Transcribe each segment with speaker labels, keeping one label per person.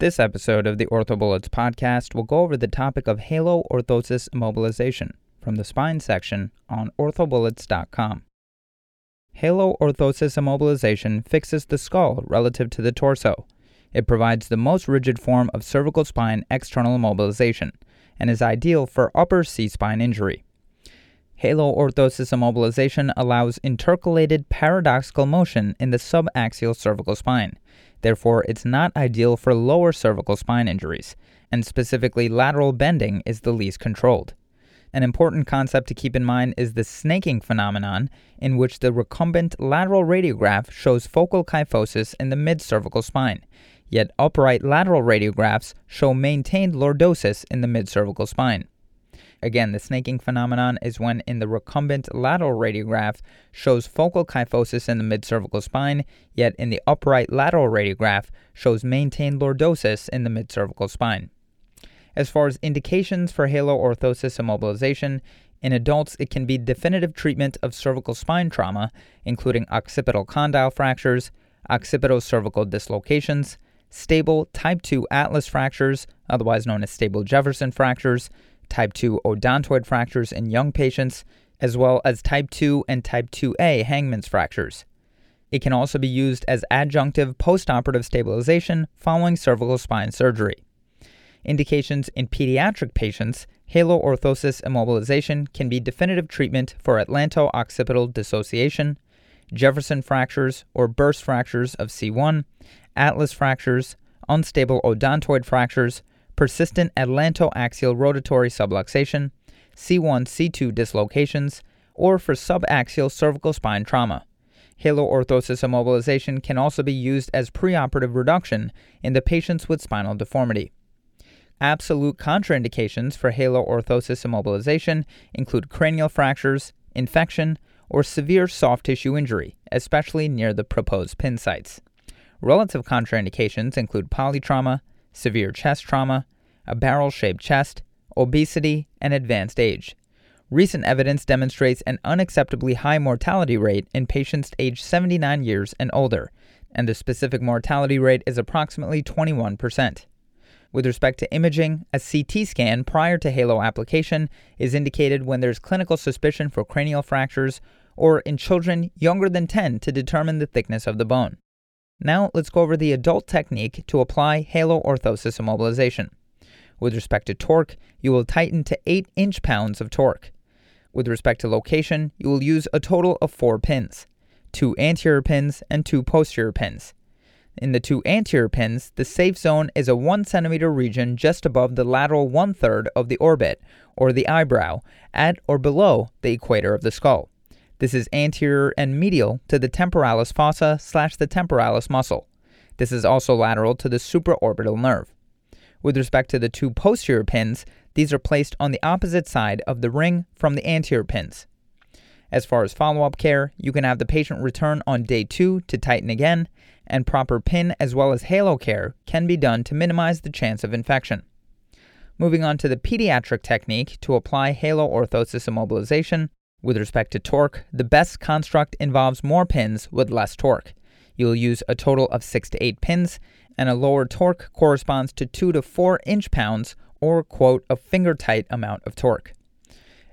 Speaker 1: This episode of the OrthoBullets podcast will go over the topic of halo orthosis immobilization from the spine section on orthobullets.com. Halo orthosis immobilization fixes the skull relative to the torso. It provides the most rigid form of cervical spine external immobilization and is ideal for upper C spine injury. Halo orthosis immobilization allows intercalated paradoxical motion in the subaxial cervical spine. Therefore, it's not ideal for lower cervical spine injuries, and specifically lateral bending is the least controlled. An important concept to keep in mind is the snaking phenomenon, in which the recumbent lateral radiograph shows focal kyphosis in the mid cervical spine, yet upright lateral radiographs show maintained lordosis in the mid cervical spine. Again, the snaking phenomenon is when in the recumbent lateral radiograph shows focal kyphosis in the mid-cervical spine, yet in the upright lateral radiograph shows maintained lordosis in the mid-cervical spine. As far as indications for halo orthosis immobilization, in adults it can be definitive treatment of cervical spine trauma, including occipital condyle fractures, occipitocervical dislocations, stable type 2 atlas fractures, otherwise known as stable Jefferson fractures, type 2 odontoid fractures in young patients, as well as type 2 and type 2A hangman's fractures. It can also be used as adjunctive postoperative stabilization following cervical spine surgery. Indications in pediatric patients, halo orthosis immobilization can be definitive treatment for atlanto-occipital dissociation, Jefferson fractures or burst fractures of C1, atlas fractures, unstable odontoid fractures, persistent atlantoaxial rotatory subluxation, C1 C2 dislocations, or for subaxial cervical spine trauma. Halo orthosis immobilization can also be used as preoperative reduction in the patients with spinal deformity. Absolute contraindications for halo orthosis immobilization include cranial fractures, infection, or severe soft tissue injury, especially near the proposed pin sites. Relative contraindications include polytrauma, severe chest trauma, a barrel shaped chest, obesity, and advanced age. Recent evidence demonstrates an unacceptably high mortality rate in patients aged 79 years and older, and the specific mortality rate is approximately 21%. With respect to imaging, a CT scan prior to halo application is indicated when there's clinical suspicion for cranial fractures or in children younger than 10 to determine the thickness of the bone. Now let's go over the adult technique to apply halo orthosis immobilization. With respect to torque, you will tighten to 8 inch pounds of torque. With respect to location, you will use a total of 4 pins, 2 anterior pins and 2 posterior pins. In the two anterior pins, the safe zone is a 1 centimeter region just above the lateral one third of the orbit, or the eyebrow, at or below the equator of the skull. This is anterior and medial to the temporalis fossa slash the temporalis muscle. This is also lateral to the supraorbital nerve. With respect to the two posterior pins, these are placed on the opposite side of the ring from the anterior pins. As far as follow up care, you can have the patient return on day two to tighten again, and proper pin as well as halo care can be done to minimize the chance of infection. Moving on to the pediatric technique to apply halo orthosis immobilization, with respect to torque, the best construct involves more pins with less torque. You'll use a total of 6 to 8 pins, and a lower torque corresponds to 2 to 4 inch pounds, or, quote, a finger tight amount of torque.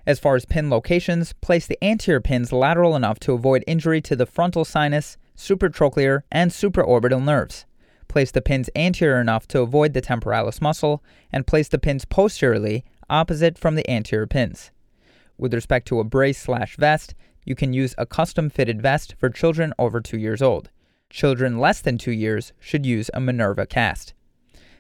Speaker 1: As far as pin locations, place the anterior pins lateral enough to avoid injury to the frontal sinus, supratrochlear, and supraorbital nerves. Place the pins anterior enough to avoid the temporalis muscle, and place the pins posteriorly, opposite from the anterior pins. With respect to a brace slash vest, you can use a custom fitted vest for children over 2 years old. Children less than 2 years should use a Minerva cast.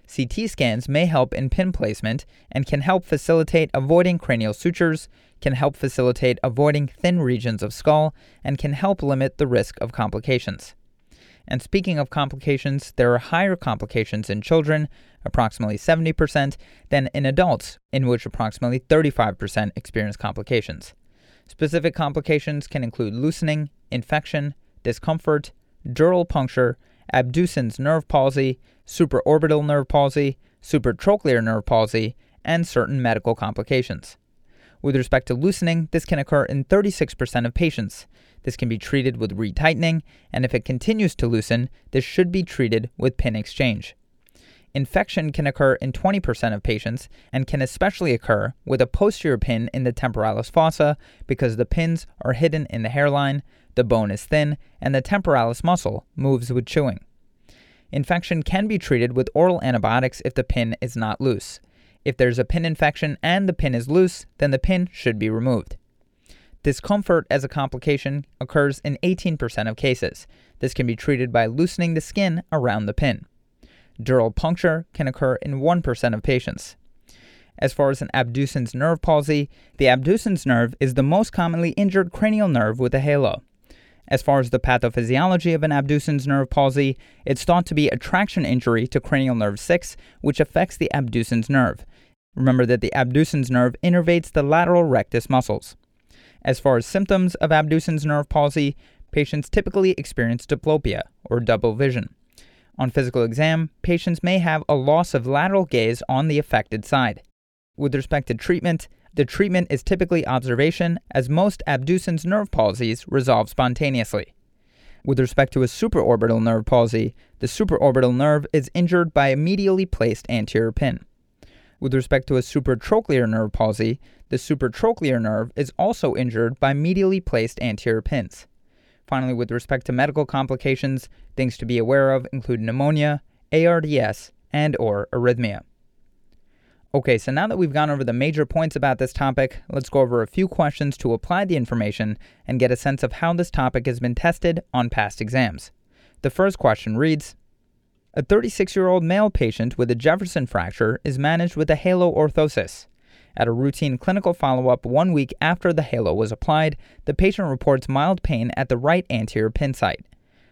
Speaker 1: CT scans may help in pin placement and can help facilitate avoiding cranial sutures, can help facilitate avoiding thin regions of skull, and can help limit the risk of complications. And speaking of complications, there are higher complications in children, approximately 70%, than in adults, in which approximately 35% experience complications. Specific complications can include loosening, infection, discomfort, dural puncture, abducens nerve palsy, supraorbital nerve palsy, supratrochlear nerve palsy, and certain medical complications. With respect to loosening, this can occur in 36% of patients. This can be treated with retightening, and if it continues to loosen, this should be treated with pin exchange. Infection can occur in 20% of patients and can especially occur with a posterior pin in the temporalis fossa because the pins are hidden in the hairline, the bone is thin, and the temporalis muscle moves with chewing. Infection can be treated with oral antibiotics if the pin is not loose. If there's a pin infection and the pin is loose, then the pin should be removed. Discomfort as a complication occurs in 18% of cases. This can be treated by loosening the skin around the pin. Dural puncture can occur in 1% of patients. As far as an abducens nerve palsy, the abducens nerve is the most commonly injured cranial nerve with a halo. As far as the pathophysiology of an abducens nerve palsy, it's thought to be a traction injury to cranial nerve 6, which affects the abducens nerve. Remember that the abducens nerve innervates the lateral rectus muscles. As far as symptoms of abducens nerve palsy, patients typically experience diplopia, or double vision. On physical exam, patients may have a loss of lateral gaze on the affected side. With respect to treatment, the treatment is typically observation, as most abducens nerve palsies resolve spontaneously. With respect to a supraorbital nerve palsy, the supraorbital nerve is injured by a medially placed anterior pin. With respect to a supratrochlear nerve palsy, the supratrochlear nerve is also injured by medially placed anterior pins. Finally, with respect to medical complications, things to be aware of include pneumonia, ARDS, and or arrhythmia. Okay, so now that we've gone over the major points about this topic, let's go over a few questions to apply the information and get a sense of how this topic has been tested on past exams. The first question reads A 36 year old male patient with a Jefferson fracture is managed with a halo orthosis. At a routine clinical follow up one week after the halo was applied, the patient reports mild pain at the right anterior pin site.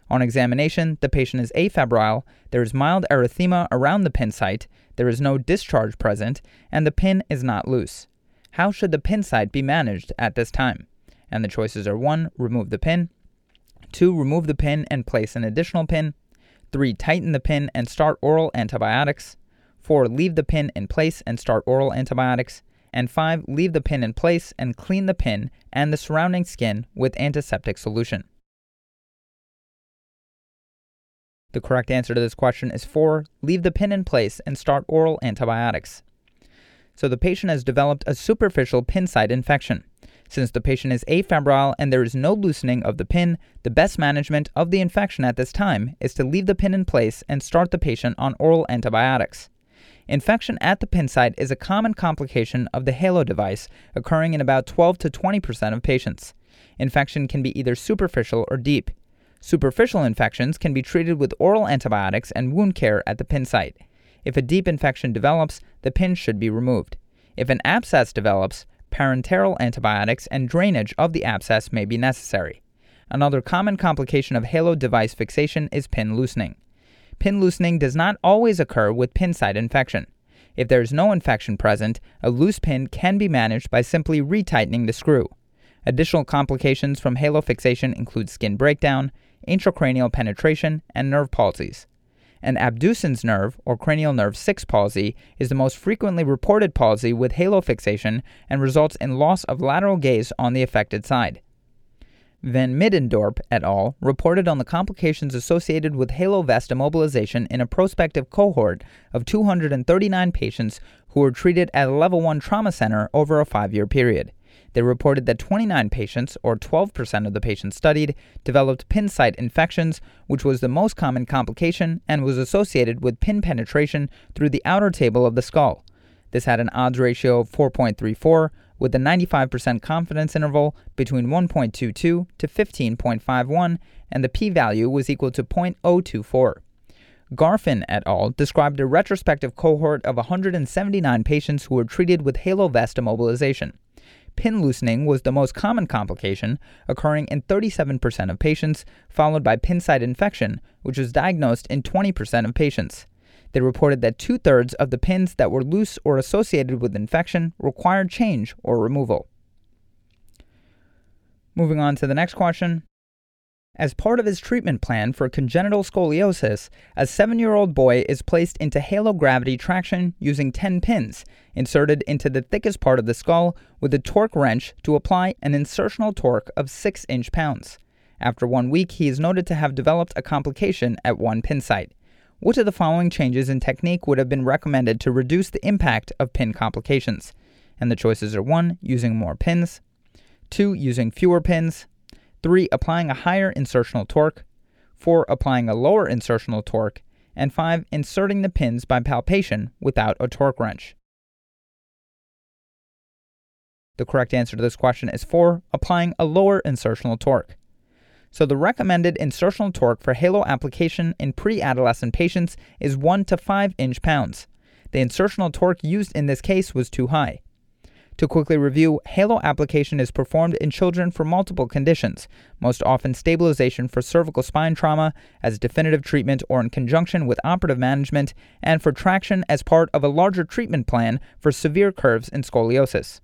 Speaker 1: On examination, the patient is afebrile, there is mild erythema around the pin site, there is no discharge present, and the pin is not loose. How should the pin site be managed at this time? And the choices are 1. Remove the pin, 2. Remove the pin and place an additional pin, 3. Tighten the pin and start oral antibiotics, 4. Leave the pin in place and start oral antibiotics, and 5. Leave the pin in place and clean the pin and the surrounding skin with antiseptic solution. The correct answer to this question is 4. Leave the pin in place and start oral antibiotics. So the patient has developed a superficial pin site infection. Since the patient is afebrile and there is no loosening of the pin, the best management of the infection at this time is to leave the pin in place and start the patient on oral antibiotics. Infection at the pin site is a common complication of the halo device, occurring in about 12 to 20% of patients. Infection can be either superficial or deep. Superficial infections can be treated with oral antibiotics and wound care at the pin site. If a deep infection develops, the pin should be removed. If an abscess develops, parenteral antibiotics and drainage of the abscess may be necessary. Another common complication of halo device fixation is pin loosening. Pin loosening does not always occur with pin site infection. If there is no infection present, a loose pin can be managed by simply retightening the screw. Additional complications from halo fixation include skin breakdown, intracranial penetration, and nerve palsies. An abducens nerve, or cranial nerve 6 palsy, is the most frequently reported palsy with halo fixation and results in loss of lateral gaze on the affected side. Van Middendorp et al. reported on the complications associated with halo vest immobilization in a prospective cohort of 239 patients who were treated at a level 1 trauma center over a five year period. They reported that 29 patients, or 12% of the patients studied, developed pin site infections, which was the most common complication and was associated with pin penetration through the outer table of the skull. This had an odds ratio of 4.34, with a 95% confidence interval between 1.22 to 15.51, and the p value was equal to 0.024. Garfin et al. described a retrospective cohort of 179 patients who were treated with halo vest immobilization. Pin loosening was the most common complication, occurring in 37% of patients, followed by pin site infection, which was diagnosed in 20% of patients. They reported that two thirds of the pins that were loose or associated with infection required change or removal. Moving on to the next question. As part of his treatment plan for congenital scoliosis, a seven year old boy is placed into halo gravity traction using 10 pins, inserted into the thickest part of the skull with a torque wrench to apply an insertional torque of 6 inch pounds. After one week, he is noted to have developed a complication at one pin site. Which of the following changes in technique would have been recommended to reduce the impact of pin complications? And the choices are 1. Using more pins, 2. Using fewer pins, 3. Applying a higher insertional torque, 4. Applying a lower insertional torque, and 5. Inserting the pins by palpation without a torque wrench. The correct answer to this question is 4. Applying a lower insertional torque. So the recommended insertional torque for halo application in pre-adolescent patients is 1 to 5 inch pounds. The insertional torque used in this case was too high. To quickly review, halo application is performed in children for multiple conditions, most often stabilization for cervical spine trauma as definitive treatment or in conjunction with operative management, and for traction as part of a larger treatment plan for severe curves and scoliosis.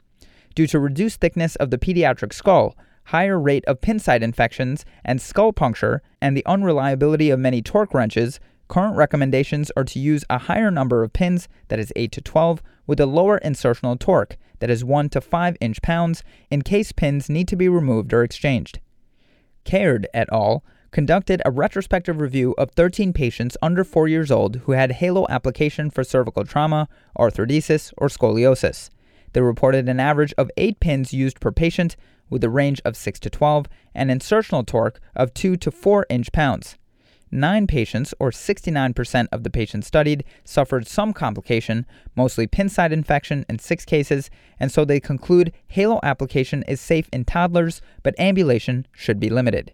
Speaker 1: Due to reduced thickness of the pediatric skull, higher rate of pin site infections and skull puncture, and the unreliability of many torque wrenches, current recommendations are to use a higher number of pins, that is 8 to 12, with a lower insertional torque, that is 1 to 5 inch pounds, in case pins need to be removed or exchanged. Caird et al. conducted a retrospective review of 13 patients under 4 years old who had halo application for cervical trauma, arthrodesis, or scoliosis. They reported an average of 8 pins used per patient, with a range of 6 to 12 and insertional torque of 2 to 4 inch pounds. Nine patients, or 69% of the patients studied, suffered some complication, mostly pin site infection in six cases, and so they conclude halo application is safe in toddlers, but ambulation should be limited.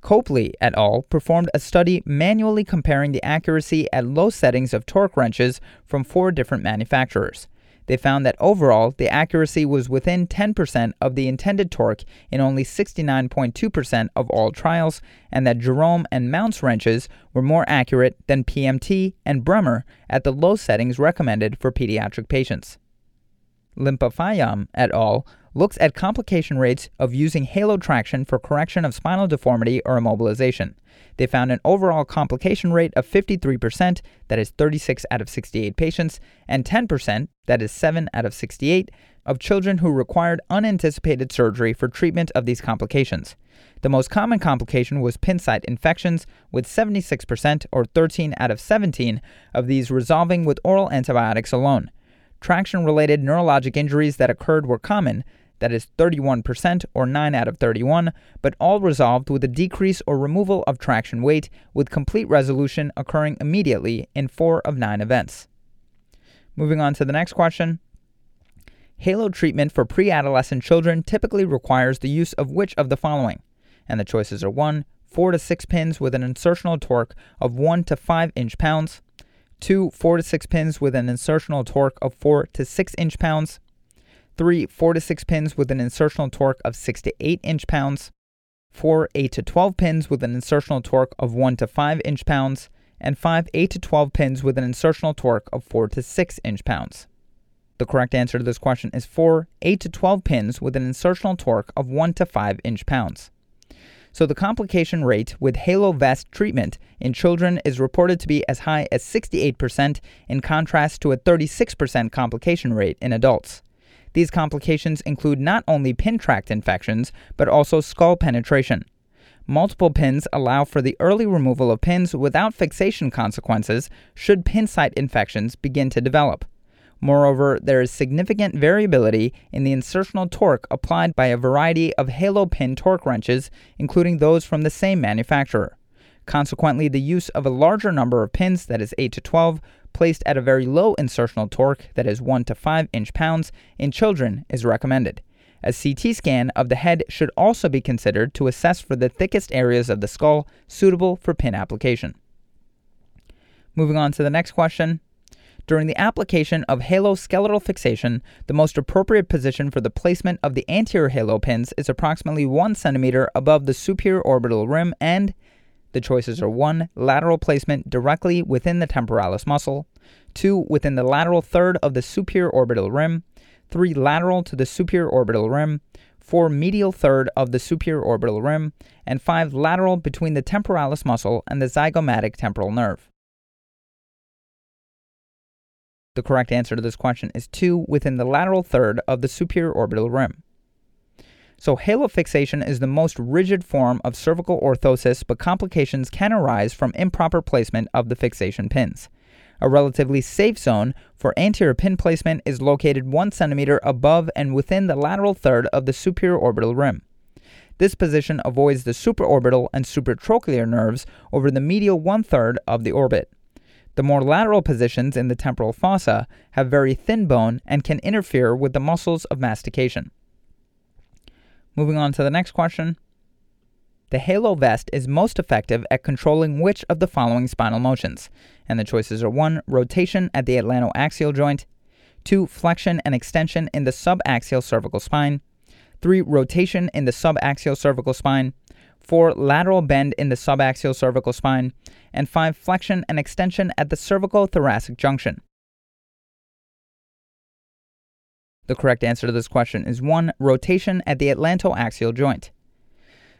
Speaker 1: Copley et al. performed a study manually comparing the accuracy at low settings of torque wrenches from four different manufacturers. They found that overall, the accuracy was within 10% of the intended torque in only 69.2% of all trials, and that Jerome and Mounts wrenches were more accurate than PMT and Bremer at the low settings recommended for pediatric patients. Limpaphayom et al. looks at complication rates of using halo traction for correction of spinal deformity or immobilization. They found an overall complication rate of 53%, that is 36 out of 68 patients, and 10%, that is 7 out of 68, of children who required unanticipated surgery for treatment of these complications. The most common complication was pin site infections, with 76%, or 13 out of 17, of these resolving with oral antibiotics alone. Traction related neurologic injuries that occurred were common, that is 31% or 9 out of 31, but all resolved with a decrease or removal of traction weight, with complete resolution occurring immediately in 4 of 9 events. Moving on to the next question. Halo treatment for pre adolescent children typically requires the use of which of the following? And the choices are 1. 4 to 6 pins with an insertional torque of 1 to 5 inch pounds, two 4 to 6 pins with an insertional torque of 4 to 6 inch pounds, three 4 to 6 pins with an insertional torque of 6 to 8 inch pounds, four 8 to 12 pins with an insertional torque of 1 to 5 inch pounds, and five 8 to 12 pins with an insertional torque of 4 to 6 inch pounds. The correct answer to this question is 4 8 to 12 pins with an insertional torque of 1 to 5 inch pounds. So the complication rate with Halo Vest treatment in children is reported to be as high as 68% in contrast to a 36% complication rate in adults. These complications include not only pin tract infections, but also skull penetration. Multiple pins allow for the early removal of pins without fixation consequences should pin site infections begin to develop. Moreover, there is significant variability in the insertional torque applied by a variety of halo pin torque wrenches, including those from the same manufacturer. Consequently, the use of a larger number of pins, that is 8 to 12, placed at a very low insertional torque, that is 1 to 5 inch pounds, in children is recommended. A CT scan of the head should also be considered to assess for the thickest areas of the skull suitable for pin application. Moving on to the next question. During the application of halo skeletal fixation, the most appropriate position for the placement of the anterior halo pins is approximately 1 centimeter above the superior orbital rim and the choices are 1. Lateral placement directly within the temporalis muscle, 2. Within the lateral third of the superior orbital rim, 3. Lateral to the superior orbital rim, 4. Medial third of the superior orbital rim, and 5. Lateral between the temporalis muscle and the zygomatic temporal nerve. The correct answer to this question is 2 within the lateral third of the superior orbital rim. So, halo fixation is the most rigid form of cervical orthosis, but complications can arise from improper placement of the fixation pins. A relatively safe zone for anterior pin placement is located 1 centimeter above and within the lateral third of the superior orbital rim. This position avoids the supraorbital and supratrochlear nerves over the medial one third of the orbit. The more lateral positions in the temporal fossa have very thin bone and can interfere with the muscles of mastication. Moving on to the next question. The halo vest is most effective at controlling which of the following spinal motions? And the choices are 1. Rotation at the atlantoaxial joint, 2. Flexion and extension in the subaxial cervical spine, 3. Rotation in the subaxial cervical spine, 4. Lateral bend in the subaxial cervical spine, and 5. Flexion and extension at the cervical thoracic junction. The correct answer to this question is 1. Rotation at the atlantoaxial joint.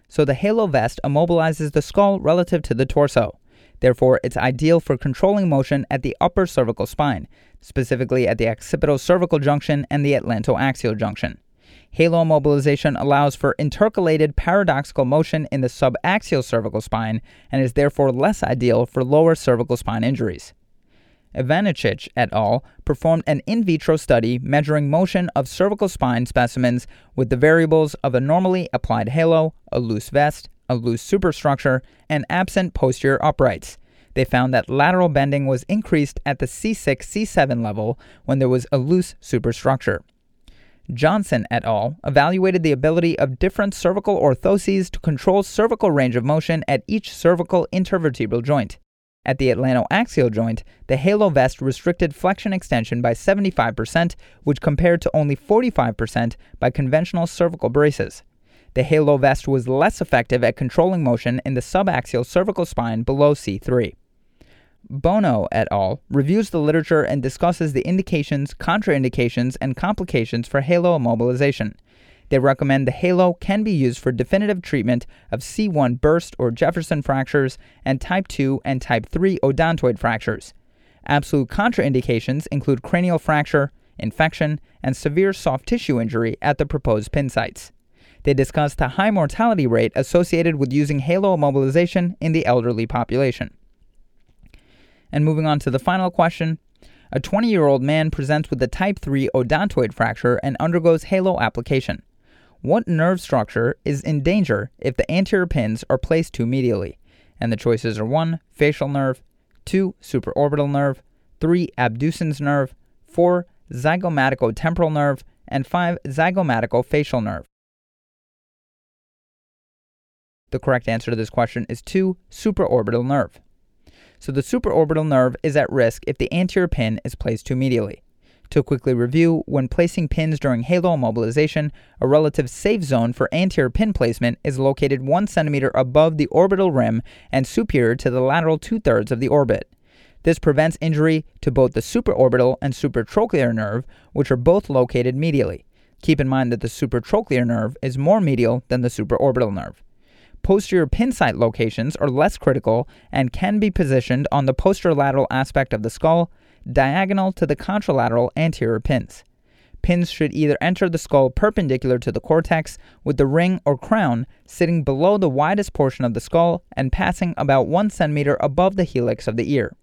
Speaker 1: So the halo vest immobilizes the skull relative to the torso. Therefore, it's ideal for controlling motion at the upper cervical spine, specifically at the occipital-cervical junction and the atlantoaxial junction. Halo immobilization allows for intercalated paradoxical motion in the subaxial cervical spine and is therefore less ideal for lower cervical spine injuries. Ivancic et al. performed an in vitro study measuring motion of cervical spine specimens with the variables of a normally applied halo, a loose vest, a loose superstructure, and absent posterior uprights. They found that lateral bending was increased at the C6 C7 level when there was a loose superstructure. Johnson et al. evaluated the ability of different cervical orthoses to control cervical range of motion at each cervical intervertebral joint. At the atlantoaxial joint, the halo vest restricted flexion extension by 75%, which compared to only 45% by conventional cervical braces. The halo vest was less effective at controlling motion in the subaxial cervical spine below C3. Bono et al. reviews the literature and discusses the indications, contraindications, and complications for halo immobilization. They recommend the halo can be used for definitive treatment of C1 burst or Jefferson fractures and type 2 and type 3 odontoid fractures. Absolute contraindications include cranial fracture, infection, and severe soft tissue injury at the proposed pin sites. They discuss the high mortality rate associated with using halo immobilization in the elderly population. And moving on to the final question a 20 year old man presents with a type 3 odontoid fracture and undergoes halo application. What nerve structure is in danger if the anterior pins are placed too medially? And the choices are 1. Facial nerve, 2. Supraorbital nerve, 3. Abducens nerve, 4. Zygomaticotemporal nerve, and 5. Zygomaticofacial nerve. The correct answer to this question is 2. Supraorbital nerve. So the supraorbital nerve is at risk if the anterior pin is placed too medially. To quickly review, when placing pins during halo immobilization, a relative safe zone for anterior pin placement is located 1 centimeter above the orbital rim and superior to the lateral two thirds of the orbit. This prevents injury to both the supraorbital and supratrochlear nerve, which are both located medially. Keep in mind that the supratrochlear nerve is more medial than the supraorbital nerve. Posterior pin site locations are less critical and can be positioned on the posterolateral aspect of the skull, diagonal to the contralateral anterior pins. Pins should either enter the skull perpendicular to the cortex, with the ring or crown sitting below the widest portion of the skull and passing about 1 centimeter above the helix of the ear.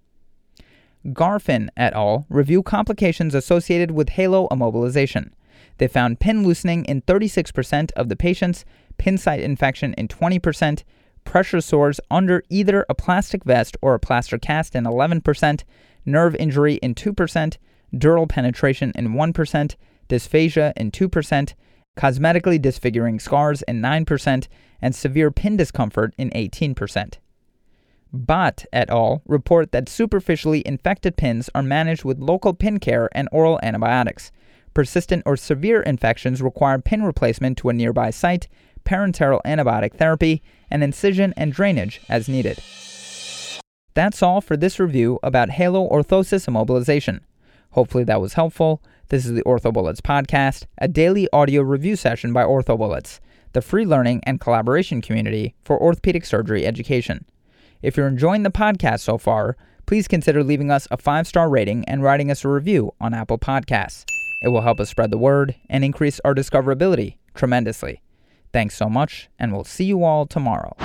Speaker 1: Garfin et al. review complications associated with halo immobilization. They found pin loosening in 36% of the patients, pin site infection in 20%, pressure sores under either a plastic vest or a plaster cast in 11%, nerve injury in 2%, dural penetration in 1%, dysphagia in 2%, cosmetically disfiguring scars in 9%, and severe pin discomfort in 18%. Bott et al. report that superficially infected pins are managed with local pin care and oral antibiotics. Persistent or severe infections require pin replacement to a nearby site, parenteral antibiotic therapy, and incision and drainage as needed. That's all for this review about halo orthosis immobilization. Hopefully that was helpful. This is the OrthoBullets podcast, a daily audio review session by OrthoBullets, the free learning and collaboration community for orthopedic surgery education. If you're enjoying the podcast so far, please consider leaving us a five star rating and writing us a review on Apple Podcasts. It will help us spread the word and increase our discoverability tremendously. Thanks so much, and we'll see you all tomorrow.